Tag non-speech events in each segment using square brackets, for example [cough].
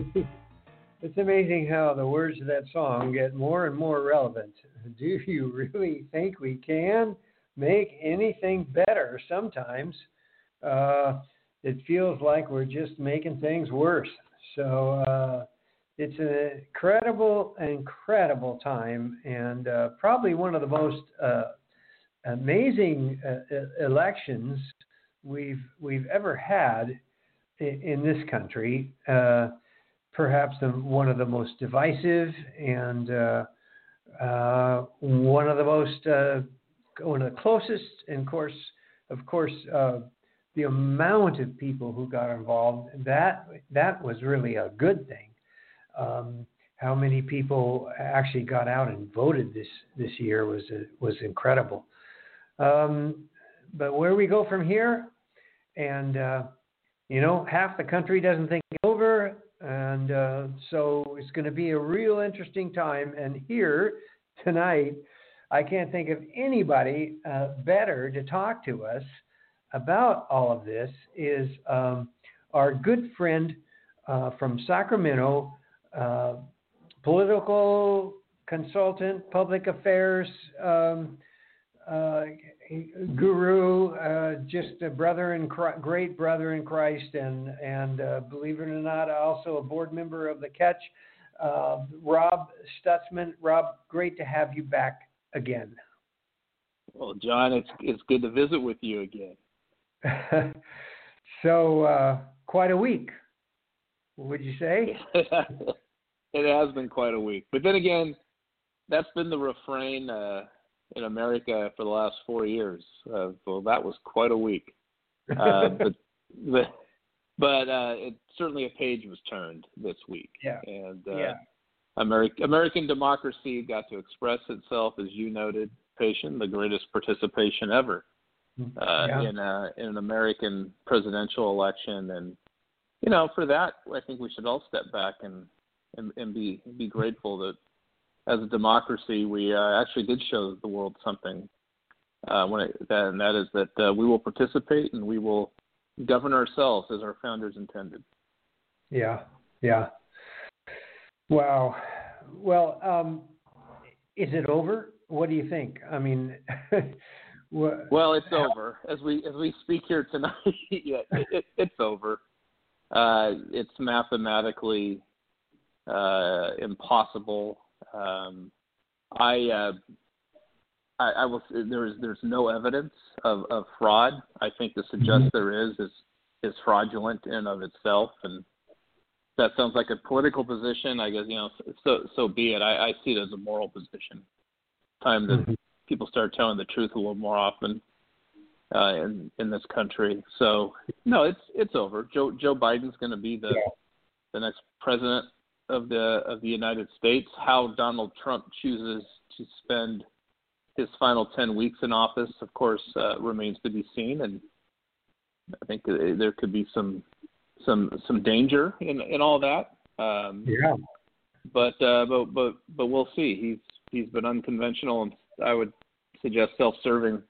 mean, it's amazing how the words of that song get more and more relevant. Do you [laughs] really think we can make anything better? Sometimes uh, it feels like we're just making things worse. So uh, it's an incredible, incredible time, and uh, probably one of the most uh, amazing uh, elections we've we've ever had in, in this country. Perhaps the, one of the most divisive and uh, uh, one of the most uh, one of the closest, and of course, of course, uh, the amount of people who got involved that that was really a good thing. Um, how many people actually got out and voted this this year was was incredible. Um, but where we go from here, and uh, you know, half the country doesn't think uh, so it's going to be a real interesting time. And here tonight, I can't think of anybody uh, better to talk to us about all of this is um, our good friend uh, from Sacramento, uh, political consultant, public affairs um, uh, guru, uh, just a brother in Christ, great brother in Christ, and and uh, believe it or not, also a board member of the Catch. Uh, Rob Stutzman. Rob, great to have you back again. Well, John, it's it's good to visit with you again. [laughs] so, uh, quite a week, would you say? [laughs] it has been quite a week, but then again, that's been the refrain uh, in America for the last four years. Uh, so that was quite a week. [laughs] Uh, but but, but uh, it, certainly a page was turned this week. Yeah. And uh, Yeah. American American democracy got to express itself, as you noted, patient, the greatest participation ever uh, Yeah. in a, in an American presidential election, and you know, for that, I think we should all step back and and, and be be grateful that as a democracy, we uh, actually did show the world something. Uh, when it, that, and that is that uh, we will participate and we will govern ourselves as our founders intended. Yeah, yeah. Wow. Well, um, is it over? What do you think? I mean, [laughs] Well, it's over as we as we speak here tonight. [laughs] yeah, it, it, it's over. Uh, it's mathematically uh, impossible. Um, I, uh, I I will. There's there's no evidence of, of fraud. I think to suggest there is is is fraudulent in and of itself, and that sounds like a political position. I guess you know. So so be it. I, I see it as a moral position. Time that Mhm. people start telling the truth a little more often uh, in in this country. So no, it's it's over. Joe Joe Biden's going to be the Yeah. the next president of the of the United States. How Donald Trump chooses to spend his final ten weeks in office, of course, uh, remains to be seen. And I think there could be some some some danger in in all that. Um, yeah. but uh, but but but we'll see. He's he's been unconventional and I would suggest self-serving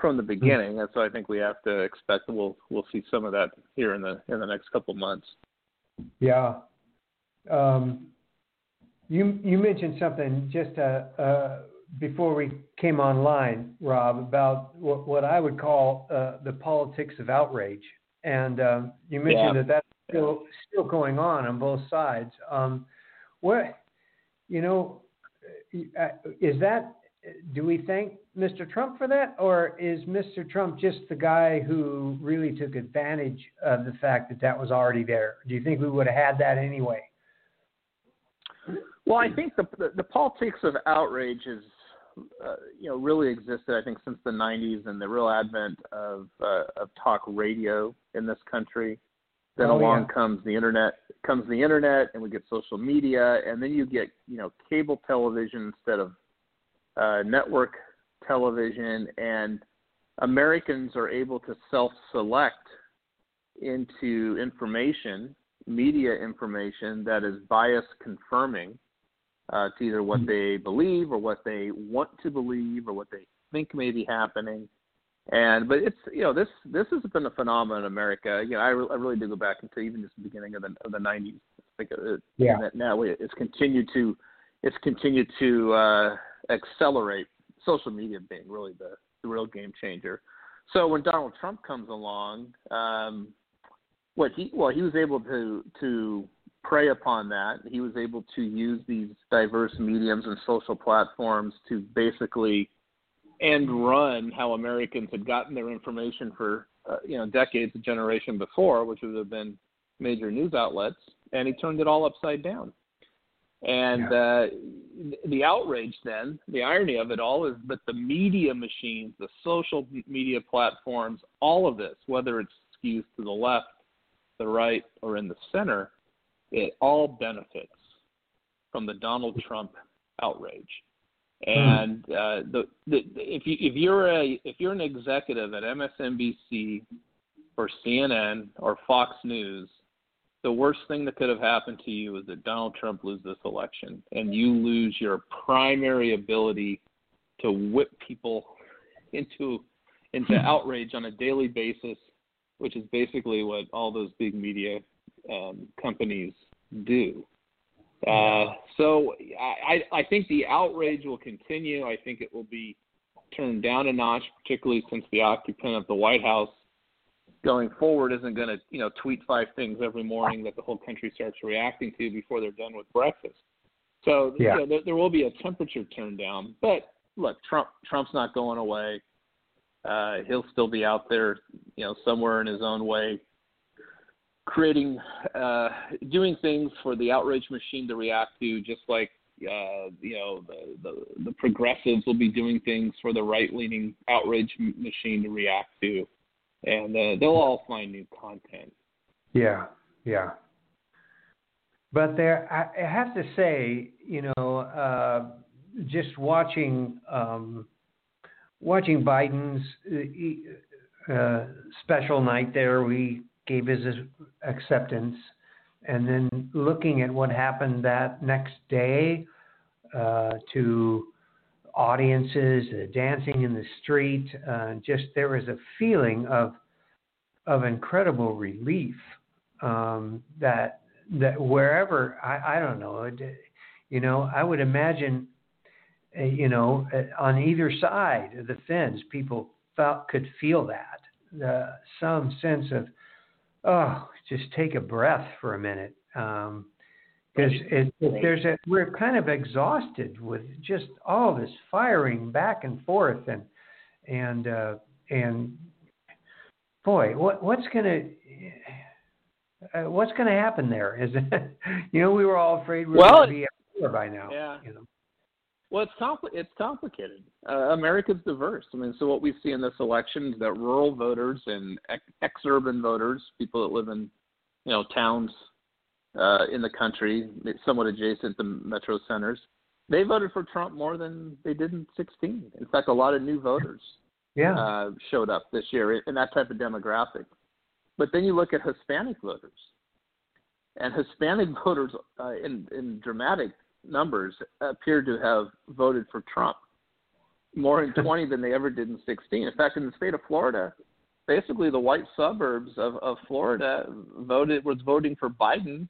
from the beginning, and so I think we have to expect that we'll we'll see some of that here in the in the next couple months. Yeah. Um, you you mentioned something just uh, uh, before we came online, Rob, about what, what I would call uh, the politics of outrage, and um, you mentioned Yeah. that that's still still going on on both sides. Um, what you know uh, is that? Do we thank Mr. Trump for that, or is Mr. Trump just the guy who really took advantage of the fact that that was already there? Do you think we would have had that anyway? Well, I think the the, the politics of outrage is, uh, you know, really existed. I think since the '90s and the real advent of uh, of talk radio in this country. Then Oh, along yeah. comes the internet. Comes the internet, and we get social media, and then you get you know cable television instead of uh, network television, and Americans are able to self-select into information, media information that is bias confirming uh, to either what they believe or what they want to believe or what they think may be happening. And but it's you know this this has been a phenomenon in America. You know I, re- I really do go back into even just the beginning of the of the 90s. I think it, Yeah. that now it's continued to it's continued to uh, accelerate. Social media being really the, the real game changer. So when Donald Trump comes along, um, what he well he was able to to prey upon that. He was able to use these diverse mediums and social platforms to basically end run how Americans had gotten their information for uh, you know decades, a generation before, which would have been major news outlets, and he turned it all upside down. And uh, the outrage, then, the irony of it all is that the media machines, the social media platforms, all of this, whether it's skews to the left, the right, or in the center, it all benefits from the Donald Trump outrage. And uh, the, the if you if you're a if you're an executive at MSNBC or CNN or Fox News, the worst thing that could have happened to you is that Donald Trump lose this election and you lose your primary ability to whip people [laughs] into into outrage on a daily basis, which is basically what all those big media um, companies do. Uh, so I, I think the outrage will continue. I think it will be turned down a notch, particularly since the occupant of the White House going forward isn't going to you know tweet five things every morning that the whole country starts reacting to before they're done with breakfast. So Yeah. you know, there, there will be a temperature turn down. But look, Trump Trump's not going away. Uh, he'll still be out there, you know, somewhere in his own way, creating, uh, doing things for the outrage machine to react to, just like uh, you know the, the the progressives will be doing things for the right-leaning outrage m- machine to react to, and uh, they'll all find new content. Yeah, yeah. But there, I, I have to say, you know, uh, just watching um, watching Biden's uh, uh, special night there, we gave his acceptance, and then looking at what happened that next day uh, to audiences, uh, dancing in the street, uh, just there was a feeling of of incredible relief um, that that wherever I, I don't know, it, you know, I would imagine, you know, uh, on either side of the fence, people felt could feel that the some sense of, oh, just take a breath for a minute, because Right. it, it, there's a we're kind of exhausted with just all this firing back and forth and and uh, and boy, what what's gonna uh, what's gonna happen there? Is it, [laughs] you know we were all afraid we were Well, gonna be war by now. yeah. You know. Well, it's compli- it's complicated. Uh, America's diverse. I mean, so what we see in this election is that rural voters and ex- ex-urban voters, people that live in, you know, towns uh, in the country, somewhat adjacent to metro centers, they voted for Trump more than they did in 16. In fact, a lot of new voters Yeah. uh, showed up this year in that type of demographic. But then you look at Hispanic voters, and Hispanic [laughs] voters uh, in in dramatic numbers appear to have voted for Trump more in [laughs] 20 than they ever did in 16. In fact, in the state of Florida, basically the white suburbs of, of Florida voted was voting for Biden,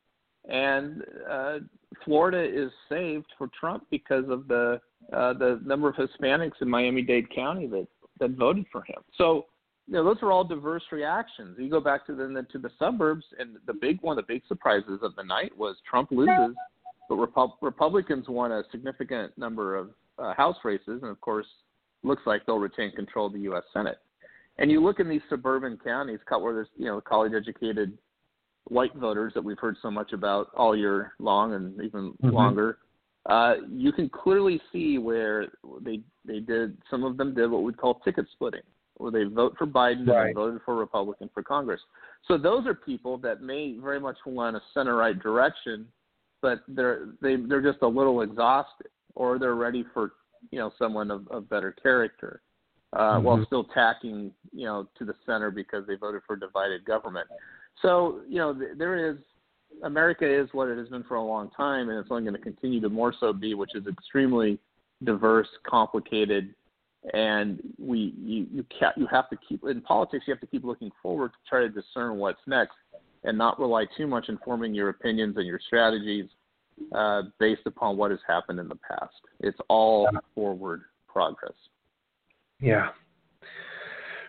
and uh, Florida is saved for Trump because of the uh, the number of Hispanics in Miami-Dade County that that voted for him. So you know, those are all diverse reactions. You go back to the to the suburbs, and the big one, the big surprises of the night was Trump loses, but Repu- Republicans won a significant number of uh, House races, and of course, looks like they'll retain control of the U.S. Senate. And you look in these suburban counties, where there's you know college-educated white voters that we've heard so much about all year long and even Mhm. longer, uh, you can clearly see where they they did some of them did what we'd call ticket splitting, where they vote for Biden and Right. they voted for Republican for Congress. So those are people that may very much want a center right direction, but they're they they're just a little exhausted, or they're ready for you know someone of, of better character, uh, while Mhm. still tacking you know to the center because they voted for divided government. So you know th- there is America is what it has been for a long time, and it's only going to continue to more so be, which is extremely diverse, complicated, and we you you you have to keep in politics. You have to keep looking forward to try to discern what's next, and not rely too much in forming your opinions and your strategies uh, based upon what has happened in the past. It's all forward progress. Yeah.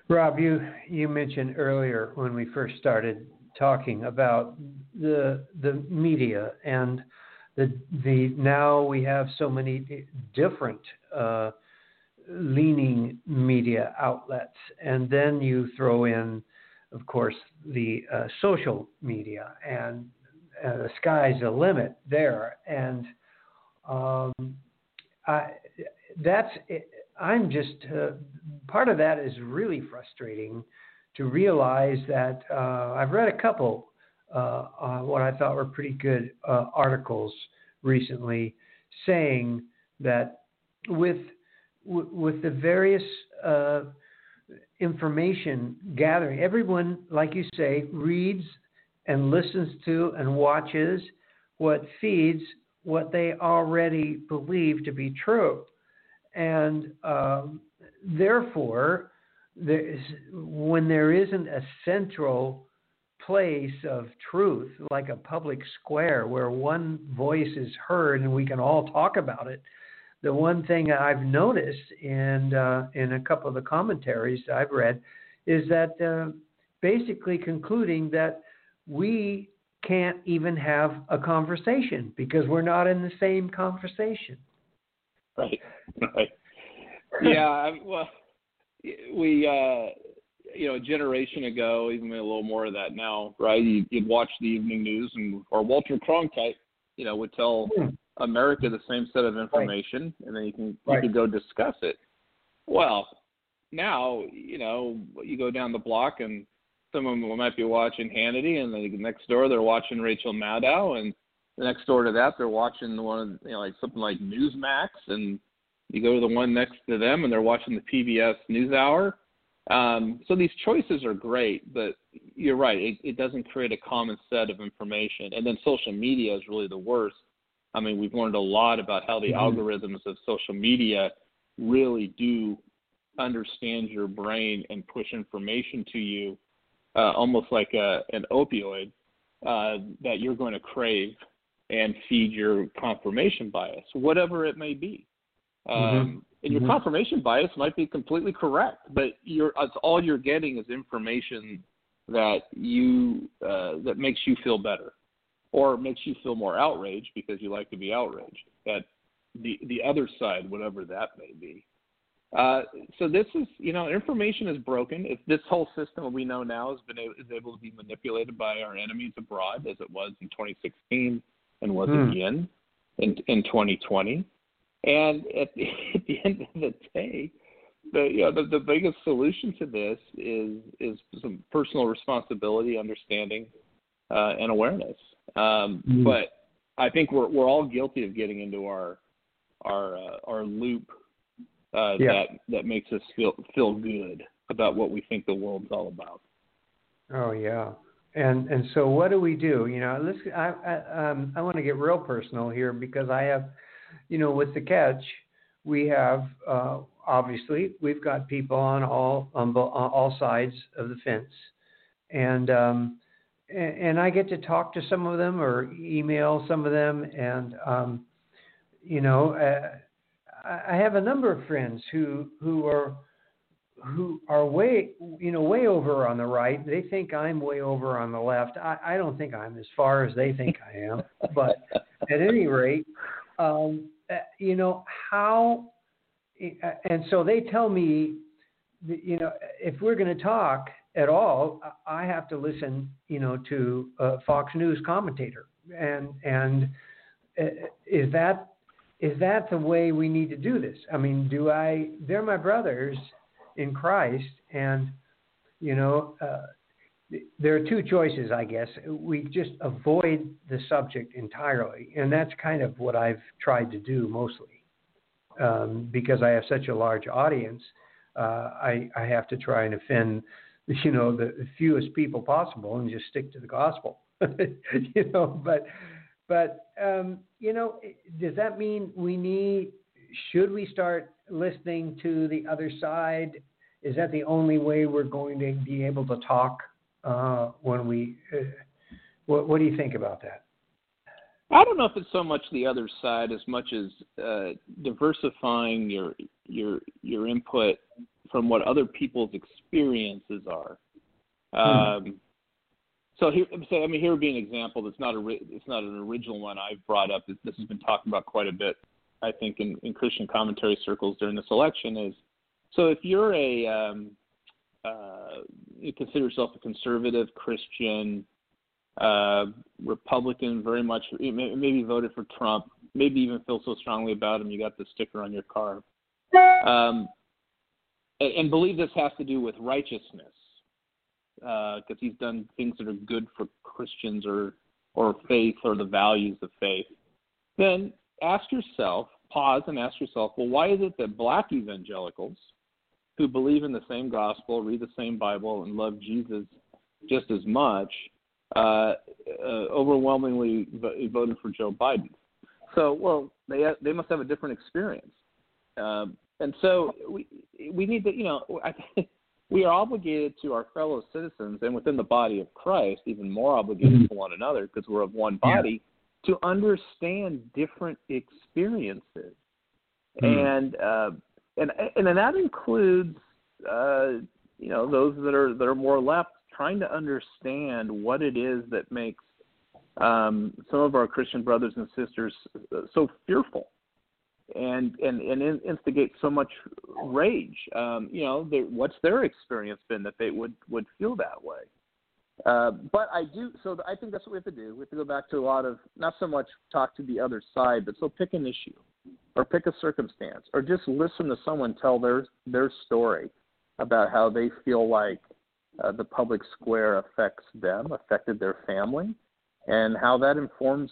Rob, you you mentioned earlier when we first started talking about the the media and the the now we have so many different uh, leaning media outlets, and then you throw in, of course, the uh, social media, and uh, the sky's the limit there. And um, I, that's I'm just uh, part of that is really frustrating to realize that uh, I've read a couple uh, what I thought were pretty good uh, articles recently saying that with with the various information gathering, everyone, like you say, reads and listens to and watches what feeds what they already believe to be true. And um, therefore, there is, when there isn't a central place of truth, like a public square where one voice is heard and we can all talk about it, the one thing I've noticed in uh, in a couple of the commentaries I've read is that uh, basically concluding that we can't even have a conversation because we're not in the same conversation. Right. Right. Yeah. I- well, we uh, you know a generation ago, even a little more of that now, right? You, you'd watch the evening news, and or Walter Cronkite, you know, would tell Hmm. America the same set of information, and then you can Right. you could go discuss it. Well, now you know you go down the block, and someone might be watching Hannity, and the next door they're watching Rachel Maddow, and the next door to that they're watching one of you know like something like Newsmax, and you go to the one next to them, and they're watching the PBS NewsHour. Um, so these choices are great, but you're right. It, it doesn't create a common set of information. And then social media is really the worst. I mean, we've learned a lot about how the Mhm. algorithms of social media really do understand your brain and push information to you, uh, almost like a, an opioid uh, that you're going to crave and feed your confirmation bias, whatever it may be. Um, And your Mhm. confirmation bias might be completely correct, but you're it's all you're getting is information that you uh, that makes you feel better, or makes you feel more outraged because you like to be outraged at the the other side, whatever that may be. Uh, so this is, you know, information is broken. If this whole system we know now has been able, is able to be manipulated by our enemies abroad, as it was in 2016 and was Hmm. again in in 2020. And at the, [laughs] at the end of the day, the you know, the, the biggest solution to this is is some personal responsibility, understanding, uh, and awareness. Um, Mm. But I think we're we're all guilty of getting into our our uh, our loop uh, Yeah. that that makes us feel feel good about what we think the world's all about. Oh yeah. And and so what do we do? You know, let's I I um I want to get real personal here because I have you know, with the catch, we have uh obviously we've got people on all on, on all sides of the fence. And um and, and I get to talk to some of them or email some of them and um you know, uh, I I have a number of friends who who are who are way you know way over on the right. They think i'm way over on the left. I, I don't think i'm as far as they think i am but [laughs] at any rate um, uh, you know how uh, and so they tell me you know if we're going to talk at all, I have to listen, you know, to a Fox News commentator, and and uh, is that is that the way we need to do this? I mean, do I? They're my brothers in Christ, and you know, uh, there are two choices, I guess. We just avoid the subject entirely, and that's kind of what I've tried to do mostly, um, because I have such a large audience. Uh, I, I have to try and offend, [laughs] you know, the fewest people possible, and just stick to the gospel, [laughs] you know. But, but um, you know, does that mean we need? Should we start listening to the other side? Is that the only way we're going to be able to talk uh, when we. Uh, what, what do you think about that? I don't know if it's so much the other side as much as uh, diversifying your your your input from what other people's experiences are. Hmm. Um, so here, so I mean, here would be an example that's not a it's not an original one I've brought up. This has been talked about quite a bit, I think, in, in Christian commentary circles during this election. Is so if you're a um, uh, you consider yourself a conservative Christian, uh, Republican, very much, maybe voted for Trump, maybe even feel so strongly about him you got the sticker on your car, um, and, and believe this has to do with righteousness because uh, he's done things that are good for Christians or or faith or the values of faith, then ask yourself, pause and ask yourself, well, why is it that black evangelicals who believe in the same gospel, read the same Bible, and love Jesus just as much, uh, uh, overwhelmingly voted for Joe Biden. So, well, they they must have a different experience, um, and so we we need to, you know, I think [laughs] we are obligated to our fellow citizens, and within the body of Christ, even more obligated to one another because we're of one body, yeah. to understand different experiences. Mm-hmm. And uh, and and that includes uh, you know those that are that are more left trying to understand what it is that makes um, some of our Christian brothers and sisters so fearful and and and instigate so much rage. Um, you know, what's their experience been that they would would feel that way? Uh, but I do. So I think that's what we have to do. We have to go back to a lot of not so much talk to the other side, but so pick an issue or pick a circumstance or just listen to someone tell their their story about how they feel like uh, the public square affects them, affected their family, and how that informs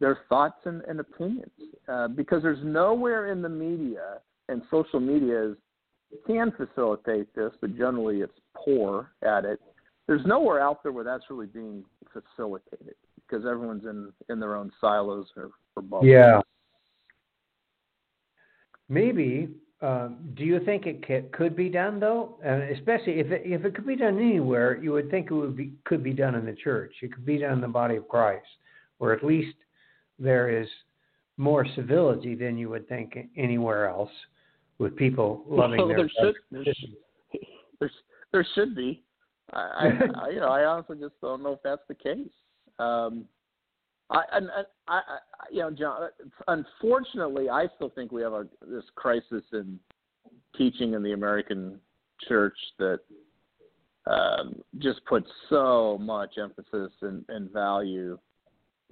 their thoughts and, and opinions. Uh, because there's nowhere in the media and social media is, can facilitate this, but generally it's poor at it. There's nowhere out there where that's really being facilitated because everyone's in in their own silos or, or bubbles. Yeah, Maybe. Um, do you think it could be done though? And especially if it, if it could be done anywhere, you would think it would be could be done in the church. It could be done in the body of Christ, or at least there is more civility than you would think anywhere else, with people loving well, their. There should, there, should, there, there should be. I, [laughs] I, you know, I honestly just don't know if that's the case. Um, I, and, and I, I, you know, John. Unfortunately, I still think we have a this crisis in teaching in the American church that um, just puts so much emphasis and, and value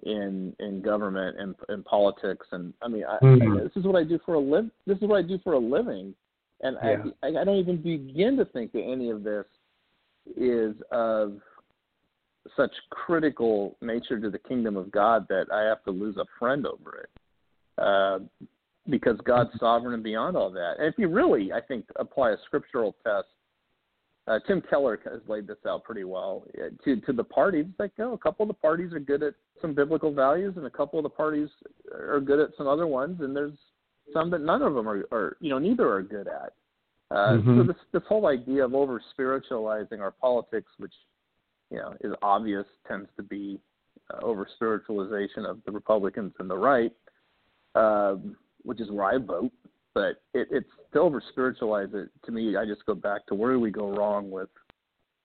in in government and in politics. And I mean, I, mm-hmm. this is what I do for a live. This is what I do for a living, and yeah. I, I don't even begin to think that any of this is of such critical nature to the kingdom of God that I have to lose a friend over it. Uh, because God's sovereign and beyond all that. And if you really, I think, apply a scriptural test, uh, Tim Keller has laid this out pretty well uh, to to the parties. It's like, oh, a couple of the parties are good at some biblical values, and a couple of the parties are good at some other ones, and there's some that none of them are, are you know, neither are good at. Uh, mm-hmm. So this this whole idea of over spiritualizing our politics, which you know is obvious tends to be uh, over spiritualization of the Republicans and the right, um, which is where I vote. But it, it's to over spiritualize it to me. I just go back to where do we go wrong with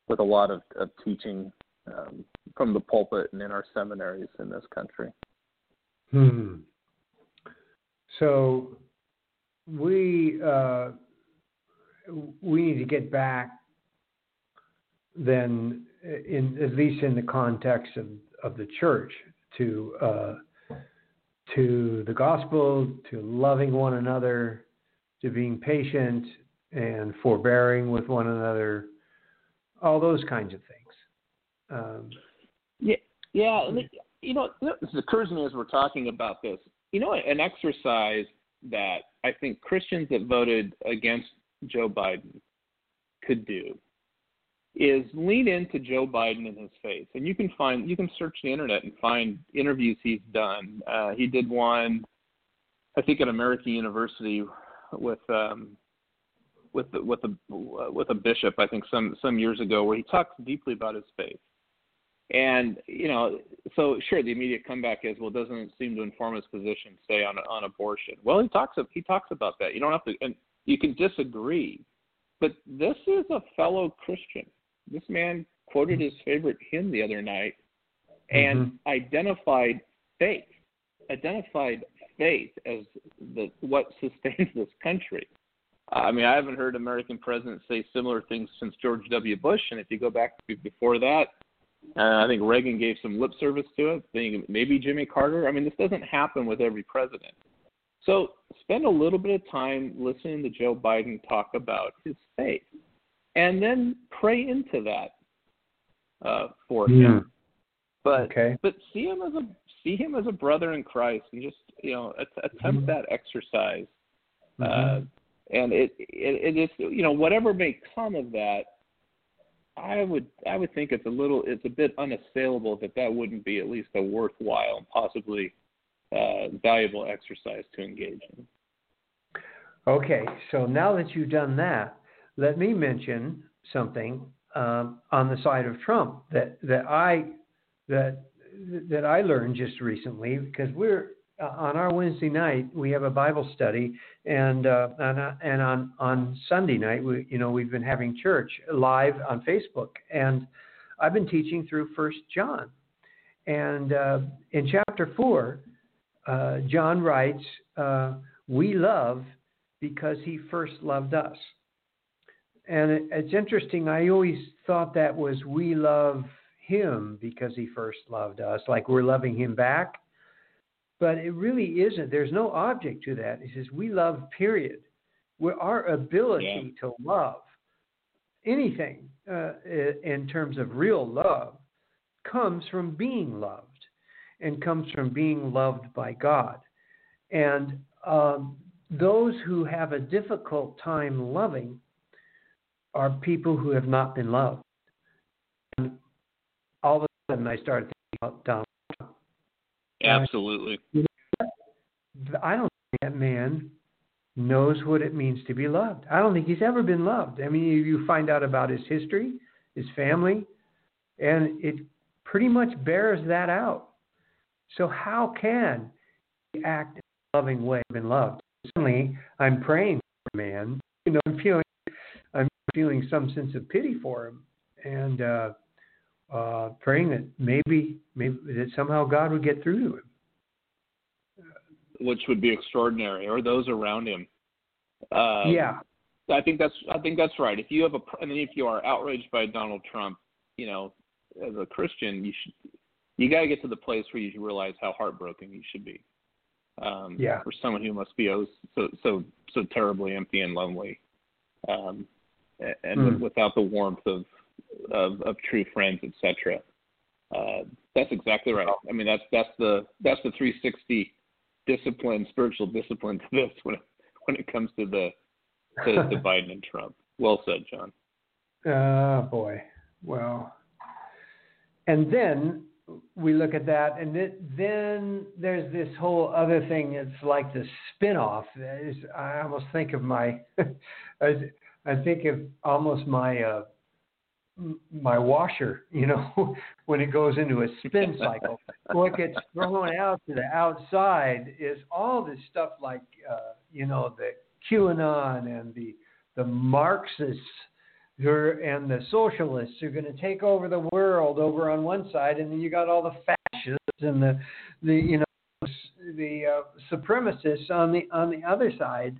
with a lot of, of teaching um, from the pulpit and in our seminaries in this country. Hmm. So we uh, we need to get back then in at least in the context of, of the church to uh, to the gospel, to loving one another, to being patient and forbearing with one another, all those kinds of things. Um, yeah, yeah. You know, this occurs to me as we're talking about this. You know, an exercise that I think Christians that voted against Joe Biden could do is lean into Joe Biden and his faith. And you can find you can search the internet and find interviews he's done. Uh, he did one, I think, at American University with um, with the, with a with a bishop. I think some some years ago, where he talks deeply about his faith. And you know, so sure, the immediate comeback is, well, doesn't it seem to inform his position, say on on abortion? Well, he talks he talks about that. You don't have to, and you can disagree, but this is a fellow Christian this man quoted his favorite hymn the other night and mm-hmm. identified faith, identified faith as the what [laughs] sustains this country. I mean, I haven't heard American presidents say similar things since George W. Bush, and if you go back before that, uh, I think Reagan gave some lip service to it. Think maybe Jimmy Carter. I mean, this doesn't happen with every president. So spend a little bit of time listening to Joe Biden talk about his faith and then pray into that uh, for yeah. him. But okay. but see him as a see him as a brother in Christ, and just you know attempt mm-hmm. that exercise. Mm-hmm. Uh, and it, it it is you know whatever may come of that, I would I would think it's a little it's a bit unassailable that that wouldn't be at least a worthwhile and possibly uh, valuable exercise to engage in. Okay, so now that you've done that, let me mention something um, on the side of Trump that that I that that I learned just recently because we're uh, on our Wednesday night we have a Bible study and uh, and, uh, and on on Sunday night we you know we've been having church live on Facebook and I've been teaching through First John. And uh, in chapter four uh, John writes uh, we love because he first loved us and it's interesting. I always thought that was we love him because he first loved us, like we're loving him back. But it really isn't. There's no object to that. It says we love, period. We're, our ability yeah. to love anything uh, in terms of real love comes from being loved and comes from being loved by God. And um, those who have a difficult time loving are people who have not been loved. And all of a sudden, I started thinking about Donald Trump. Absolutely. I don't think that man knows what it means to be loved. I don't think he's ever been loved. I mean, you find out about his history, his family, and it pretty much bears that out. So, how can he act in a loving way been loved? Certainly, I'm praying for a man. You know, I'm feeling feeling some sense of pity for him and uh, uh, praying that maybe maybe that somehow God would get through to him. Which would be extraordinary, or those around him. Um, yeah, I think that's I think that's right. If you have a, I mean, if you are outraged by Donald Trump, you know, as a Christian, you should you got to get to the place where you realize how heartbroken you should be. Um, yeah. For someone who must be oh, so so so terribly empty and lonely. Um, and mm. without the warmth of of, of true friends, etc. Uh, that's exactly right. I mean, that's that's the that's the 360 discipline, spiritual discipline to this when it, when it comes to the to, to [laughs] Biden and Trump. Well said, John. Oh boy. Well, and then we look at that, and it, then there's this whole other thing. It's like the spin-off. I almost think of my [laughs] I think of almost my uh, my washer, [laughs] you know, when it goes into a spin cycle. what gets thrown out to the outside is all this stuff like, uh, you know, the QAnon and the the Marxists who are, and the socialists who are going to take over the world over on one side, and then you got all the fascists and the the you know the uh, supremacists on the on the other side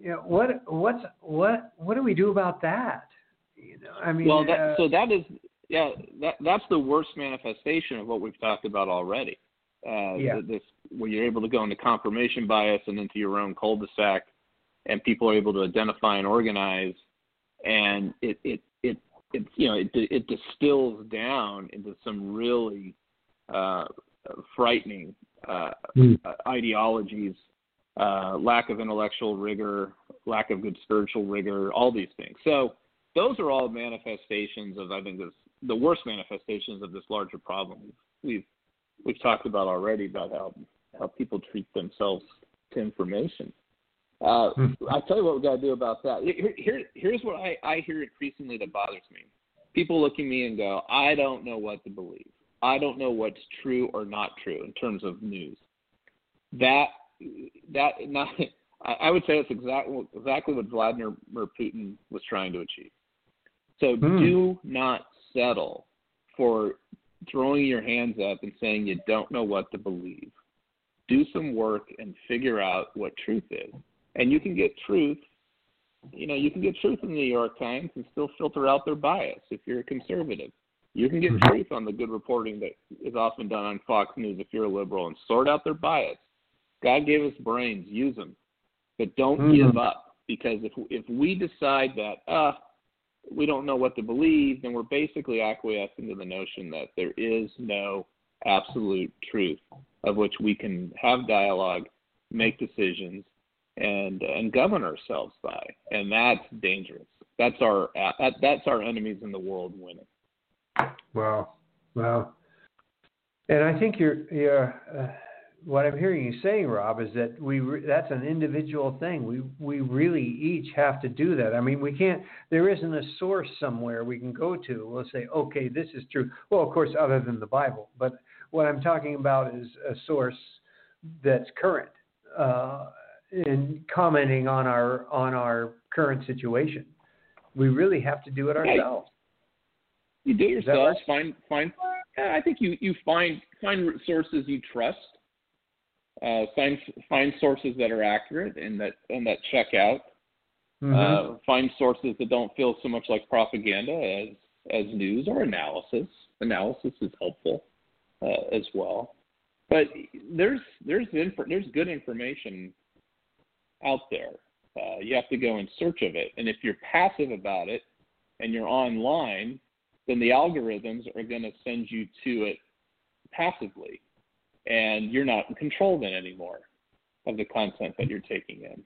you know, what what's what what do we do about that? You know, I mean, well, that, uh, so that is yeah, that that's the worst manifestation of what we've talked about already. Uh, Yeah. This where you're able to go into confirmation bias and into your own cul-de-sac, and people are able to identify and organize, and it it it, it you know it it distills down into some really uh, frightening uh, Hmm. ideologies, uh, lack of intellectual rigor, lack of good spiritual rigor, all these things. So those are all manifestations of I think this the worst manifestations of this larger problem we've we've talked about already about how how people treat themselves to information. Uh, Hmm. I tell you what we got to do about that. Here, here, here's what I, I hear increasingly that bothers me. People look at me and go, I don't know what to believe. I don't know what's true or not true in terms of news. That that not [laughs] I I would say that's exactly exactly what Vladimir Putin was trying to achieve. So Hmm. do not settle for throwing your hands up and saying you don't know what to believe. Do some work and figure out what truth is. And you can get truth, you know, you can get truth in the New York Times and still filter out their bias if you're a conservative. You can get Mhm. truth on the good reporting that is often done on Fox News if you're a liberal and sort out their bias. God gave us brains, use them. But don't Mhm. give up because if if we decide that uh we don't know what to believe, then we're basically acquiescing to the notion that there is no absolute truth of which we can have dialogue, make decisions, and and govern ourselves by, and that's dangerous. That's our that, that's our enemies in the world winning. Wow, wow. And I think you're, you're uh, what I'm hearing you saying, Rob, is that we re- that's an individual thing. We we really each have to do that. I mean, we can't. There isn't a source somewhere we can go to. We'll say, okay, this is true. Well, of course, other than the Bible, but what I'm talking about is a source that's current uh, in commenting on our on our current situation. We really have to do it ourselves. You do yourselves right? find find. I think you you find find sources you trust. Uh, find find sources that are accurate and that and that check out. Mhm. Uh, find sources that don't feel so much like propaganda as as news or analysis. Analysis is helpful uh, as well, but there's there's inf- there's good information out there. Uh, you have to go in search of it, and if you're passive about it and you're online, then the algorithms are going to send you to it passively, and you're not in control then anymore of the content that you're taking in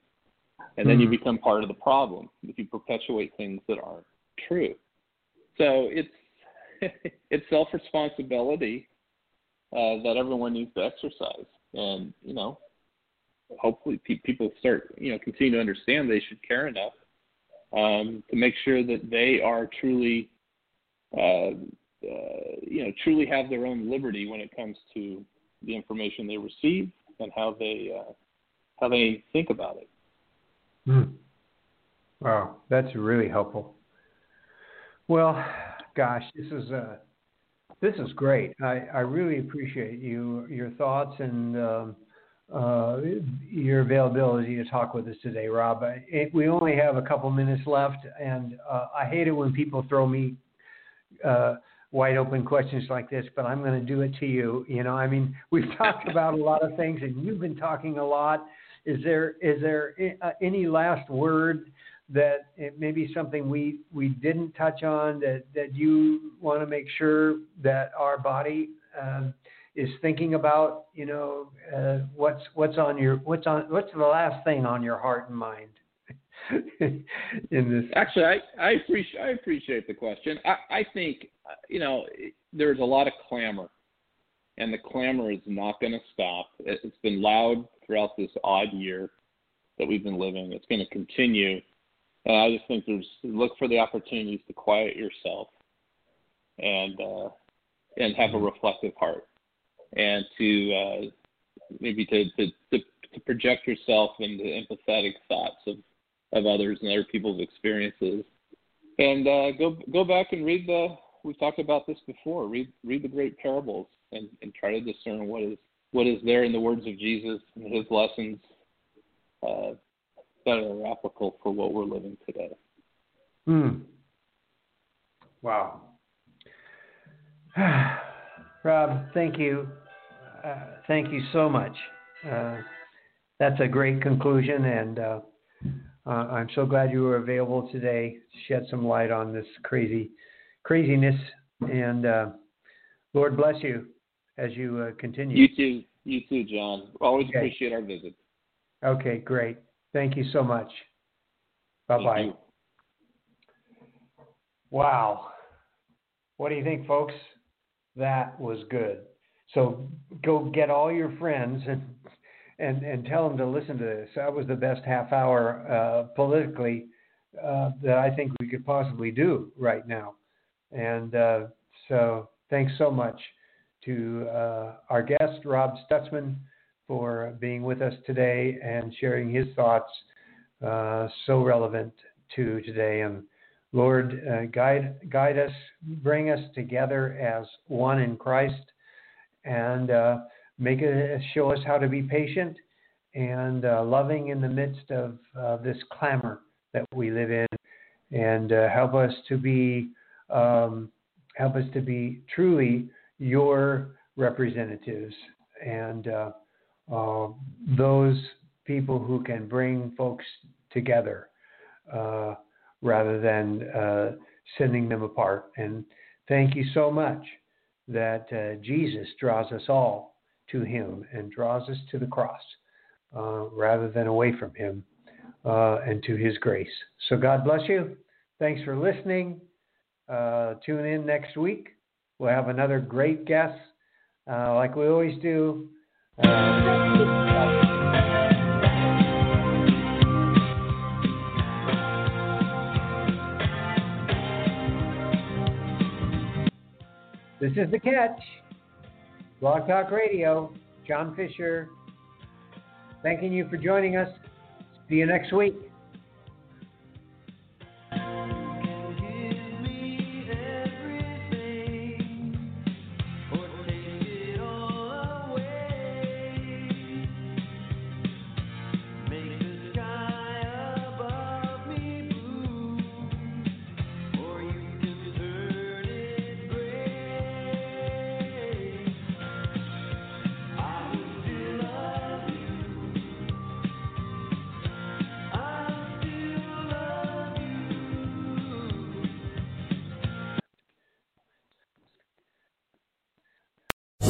and then you Hmm. become part of the problem if you perpetuate things that aren't true. So it's [laughs] it's self responsibility uh, that everyone needs to exercise, and you know, hopefully pe- people start you know continue to understand they should care enough um, to make sure that they are truly uh, uh, you know truly have their own liberty when it comes to the information they receive and how they uh, how they think about it. Hmm. Wow, that's really helpful. Well, gosh, this is uh, this is great. I, I really appreciate you your thoughts and um, uh, your availability to talk with us today, Rob. I, it, we only have a couple minutes left, and uh, I hate it when people throw me uh, wide open questions like this, but I'm going to do it to you. You know, I mean, we've talked [laughs] about a lot of things, and you've been talking a lot. Is there is there uh, any last word that it may be something we we didn't touch on that that you want to make sure that our body um, is thinking about? You know, uh, what's what's on your what's on what's the last thing on your heart and mind [laughs] in this? Actually, I, I appreciate I appreciate the question. I, I think you know there's a lot of clamor, and the clamor is not going to stop. It, it's been loud throughout this odd year that we've been living. It's going to continue. And I just think there's look for the opportunities to quiet yourself and uh, and have a reflective heart, and to uh, maybe to, to to to project yourself into empathetic thoughts of of others and other people's experiences, and uh, go go back and read the. We've talked about this before. Read read the great parables and, and try to discern what is what is there in the words of Jesus and His lessons uh, that are applicable for what we're living today. Hmm. Wow. [sighs] Rob, thank you. Uh, thank you so much. Uh, that's a great conclusion, and uh, uh, I'm so glad you were available today to shed some light on this crazy craziness. And uh, Lord bless you as you uh, continue. You too. You too, John. Always Okay. appreciate our visit. Okay, great. Thank you so much. Bye bye. Wow. What do you think, folks? That was good. So go get all your friends and and and tell them to listen to this. That was the best half hour uh, politically uh, that I think we could possibly do right now. And uh, so thanks so much to uh, our guest Rob Stutzman for being with us today and sharing his thoughts uh, so relevant to today. And Lord, uh, guide guide us, bring us together as one in Christ, and make it show us how to be patient and uh, loving in the midst of uh, this clamor that we live in, and uh, help us to be um, help us to be truly your representatives and uh, uh, those people who can bring folks together. Uh, rather than sending them apart. And thank you so much that Jesus draws us all to Him and draws us to the cross uh, rather than away from Him uh, and to His grace. So God bless you. Thanks for listening. Uh, tune in next week. We'll have another great guest, uh, like we always do. Uh, This is The Catch. Blog Talk Radio. John Fisher. Thanking you for joining us. See you next week.